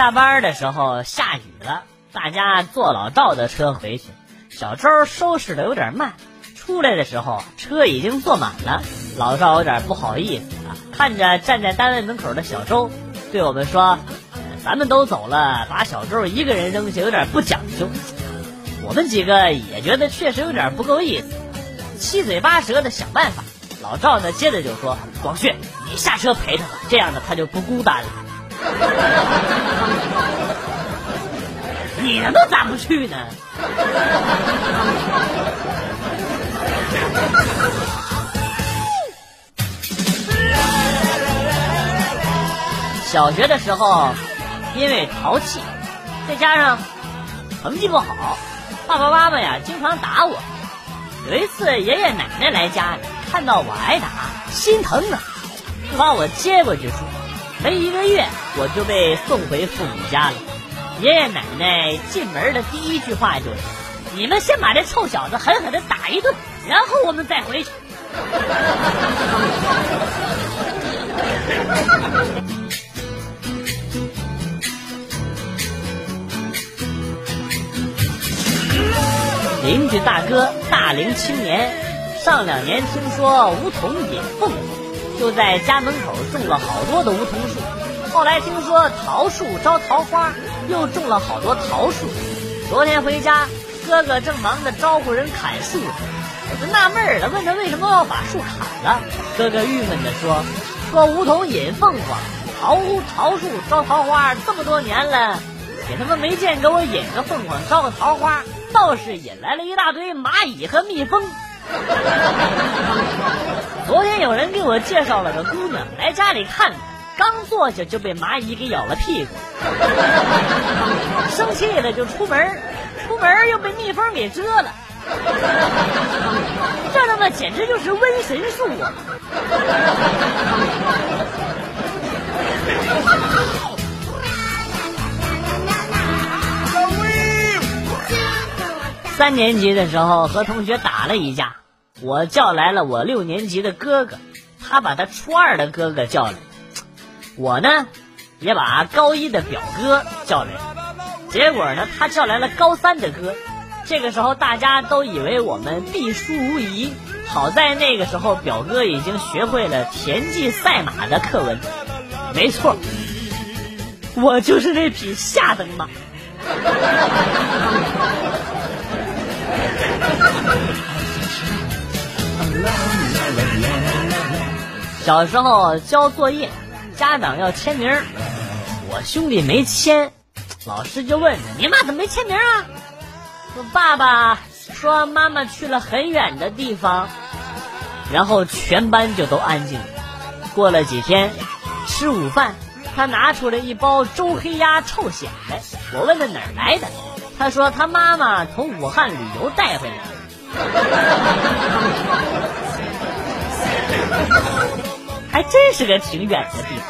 下班的时候下雨了，大家坐老赵的车回去。小周收拾的有点慢，出来的时候车已经坐满了。老赵有点不好意思啊，看着站在单位门口的小周，对我们说：“咱们都走了，把小周一个人扔下有点不讲究。”我们几个也觉得确实有点不够意思，七嘴八舌的想办法。老赵呢，接着就说：“广旭，你下车陪他吧，这样呢他就不孤单了。”你他妈咋不去呢？小学的时候，因为淘气，再加上成绩不好，爸爸妈妈呀经常打我。有一次爷爷奶奶来家里，看到我挨打，心疼啊，就把我接过去住。没一个月，我就被送回父母家了。爷爷奶奶进门的第一句话就是：“你们先把这臭小子狠狠的打一顿，然后我们再回去。”邻居大哥大龄青年，上两年听说梧桐也凤，就在家门口种了好多的梧桐树。后来听说桃树招桃花，又种了好多桃树。昨天回家，哥哥正忙着招呼人砍树，我就纳闷了，问他为什么要把树砍了。哥哥郁闷地说：“说梧桐引凤凰，桃桃树招桃花，这么多年了，也他妈没见给我引个凤凰招个桃花。”倒是引来了一大堆蚂蚁和蜜蜂。昨天有人给我介绍了个姑娘来家里看，刚坐下就被蚂蚁给咬了屁股，生气了就出门，出门又被蜜蜂给蛰了，这他妈简直就是瘟神术啊！三年级的时候和同学打了一架，我叫来了我六年级的哥哥，他把他初二的哥哥叫来，我呢也把高一的表哥叫来，结果呢他叫来了高三的哥，这个时候大家都以为我们必输无疑，好在那个时候表哥已经学会了田忌赛马的课文，没错，我就是那匹下等马。小时候交作业，家长要签名，我兄弟没签，老师就问你妈怎么没签名啊？说爸爸说妈妈去了很远的地方，然后全班就都安静。过了几天，吃午饭，他拿出了一包周黑鸭臭蚬子，我问他哪儿来的，他说他妈妈从武汉旅游带回来的。还真是个挺远的地方。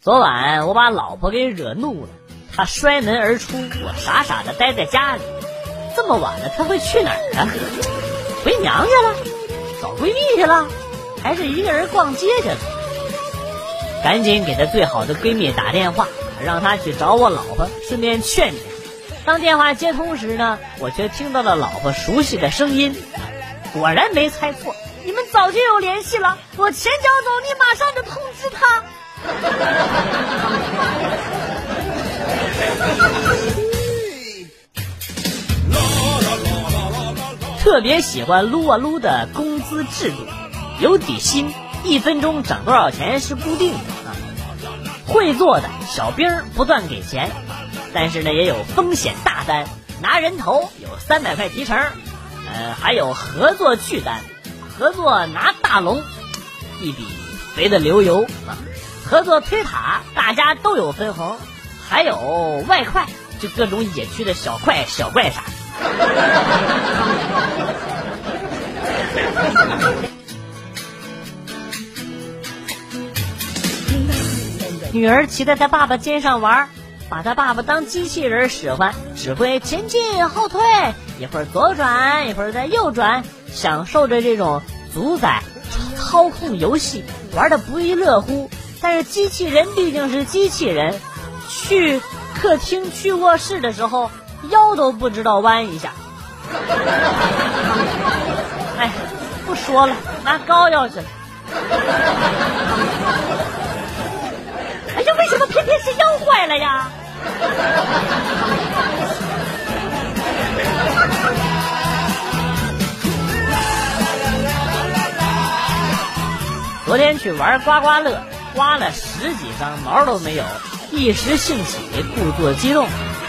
昨晚我把老婆给惹怒了，她摔门而出，我傻傻的待在家里。这么晚了，她会去哪儿啊？回娘家了？找闺蜜去了？还是一个人逛街去了？赶紧给她最好的闺蜜打电话，让她去找我老婆，顺便劝劝。当电话接通时呢，我却听到了老婆熟悉的声音。果然没猜错，你们早就有联系了。我前脚走，你马上就通知他。特别喜欢撸啊撸的工资制度，有底薪，一分钟涨多少钱是固定的。会做的小兵不断给钱。但是呢，也有风险大单，拿人头有三百块提成，呃，还有合作巨单，合作拿大龙，一笔肥的流油啊，合作推塔，大家都有分红，还有外快，就各种野区的小快小怪啥。女儿骑在她爸爸肩上玩。把他爸爸当机器人使唤，只会前进后退，一会儿左转，一会儿再右转，享受着这种主宰操控游戏，玩的不亦乐乎。但是机器人毕竟是机器人，去客厅、去卧室的时候，腰都不知道弯一下。哎，不说了，拿膏药去了。哎呀，为什么偏偏是腰坏了呀？昨天去玩刮刮乐，刮了十几张，毛都没有。一时兴起，故作激动，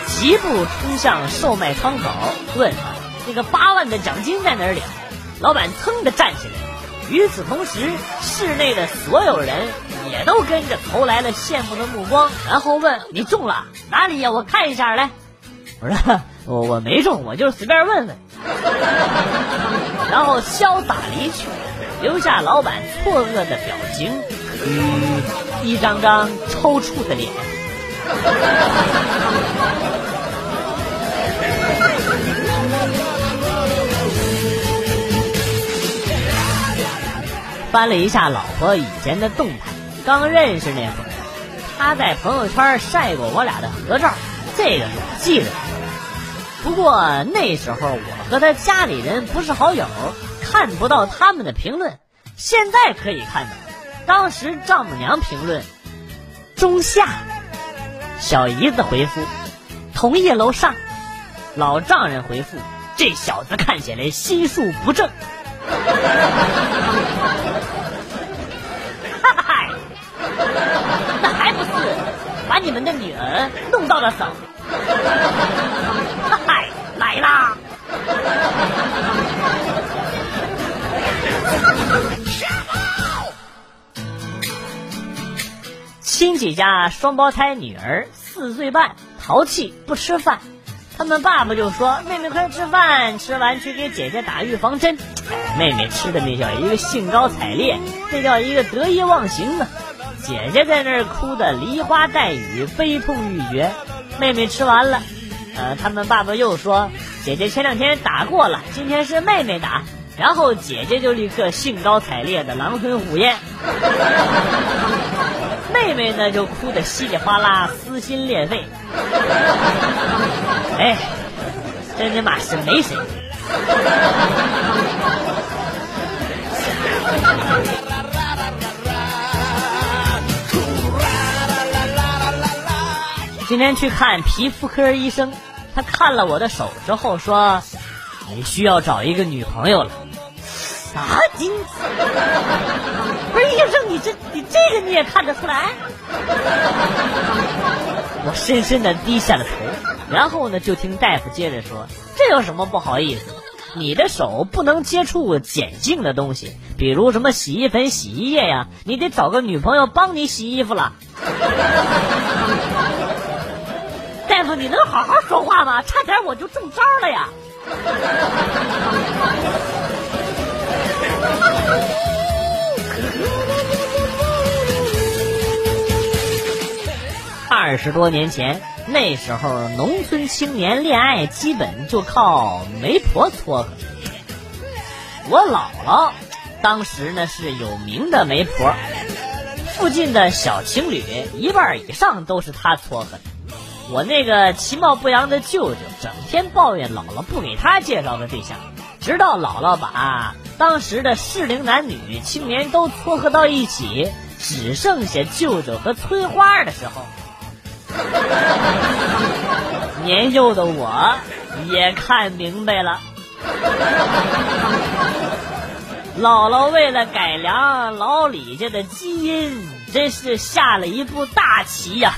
疾步冲向售卖窗口，问：“那个八万的奖金在哪里？”老板噌的站起来。与此同时，室内的所有人也都跟着投来了羡慕的目光，然后问：“你中了哪里呀？我看一下来。”我说：“我我没中，我就是随便问问。”然后潇洒离去，留下老板错愕的表情一张张抽搐的脸。翻了一下老婆以前的动态，刚认识那会儿，他在朋友圈晒过我俩的合照，这个我记得。不过那时候我和他家里人不是好友，看不到他们的评论。现在可以看到，当时丈母娘评论中下，小姨子回复同意楼上，老丈人回复这小子看起来心术不正。你们的女儿弄到了手？嗨，来啦！亲戚家双胞胎女儿四岁半，淘气不吃饭，他们爸爸就说：“妹妹快吃饭，吃完去给姐姐打预防针。”妹妹吃的那叫一个兴高采烈，那叫一个得意忘形啊！姐姐在那儿哭的梨花带雨，悲痛欲绝。妹妹吃完了，呃，他们爸爸又说，姐姐前两天打过了，今天是妹妹打。然后姐姐就立刻兴高采烈的狼吞虎咽，妹妹呢就哭得稀里哗啦，撕心裂肺。哎，真他妈是没谁。今天去看皮肤科医生，他看了我的手之后说：“你需要找一个女朋友了。”啥金子？不是医生，你这你这个你也看得出来？我深深的低下了头，然后呢，就听大夫接着说：“这有什么不好意思？你的手不能接触碱性的东西，比如什么洗衣粉、洗衣液呀，你得找个女朋友帮你洗衣服了。”大夫，你能好好说话吗？差点我就中招了呀！二十多年前，那时候农村青年恋爱基本就靠媒婆撮合。我姥姥当时呢是有名的媒婆，附近的小情侣一半以上都是她撮合的。我那个其貌不扬的舅舅，整天抱怨姥姥不给他介绍个对象，直到姥姥把当时的适龄男女青年都撮合到一起，只剩下舅舅和翠花的时候，年幼的我也看明白了，姥姥为了改良老李家的基因，真是下了一步大棋呀。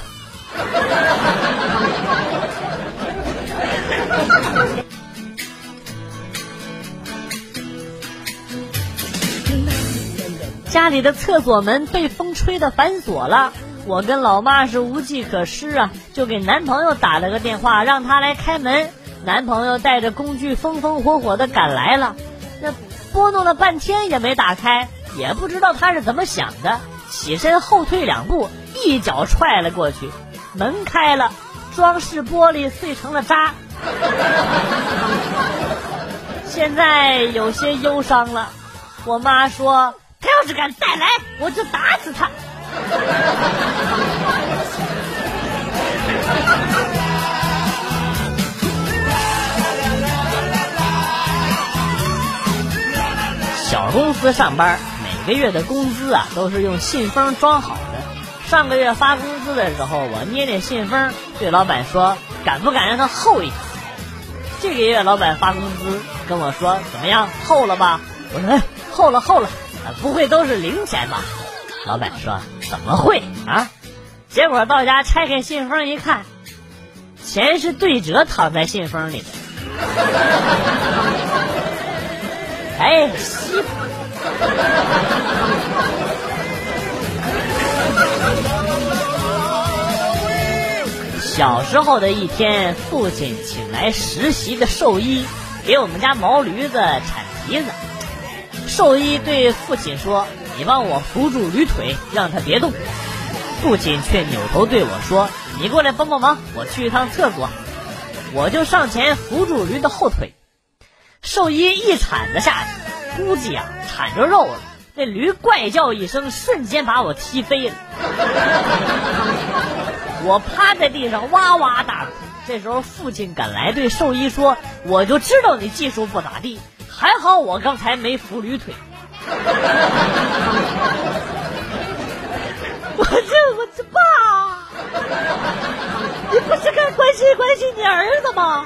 家里的厕所门被风吹的反锁了，我跟老妈是无计可施啊，就给男朋友打了个电话，让他来开门。男朋友带着工具风风火火的赶来了，那拨弄了半天也没打开，也不知道他是怎么想的，起身后退两步，一脚踹了过去。门开了，装饰玻璃碎成了渣。现在有些忧伤了。我妈说，他要是敢再来，我就打死他。小公司上班，每个月的工资啊都是用信封装好的。上个月发工资的时候，我捏捏信封，对老板说：“敢不敢让它厚一点？”这个月老板发工资跟我说：“怎么样，厚了吧？”我说：“厚了，厚了，不会都是零钱吧？”老板说：“怎么会啊？”结果到家拆开信封一看，钱是对折躺在信封里的。哎，西。小时候的一天，父亲请来实习的兽医，给我们家毛驴子铲蹄子。兽医对父亲说：“你帮我扶住驴腿，让它别动。”父亲却扭头对我说：“你过来帮帮忙，我去一趟厕所。”我就上前扶住驴的后腿。兽医一铲子下去，估计啊铲着肉了。那驴怪叫一声，瞬间把我踢飞了。我趴在地上哇哇大哭。这时候父亲赶来，对兽医说：“我就知道你技术不咋地，还好我刚才没扶驴腿。”我这我这爸，你不是该关心关心你儿子吗？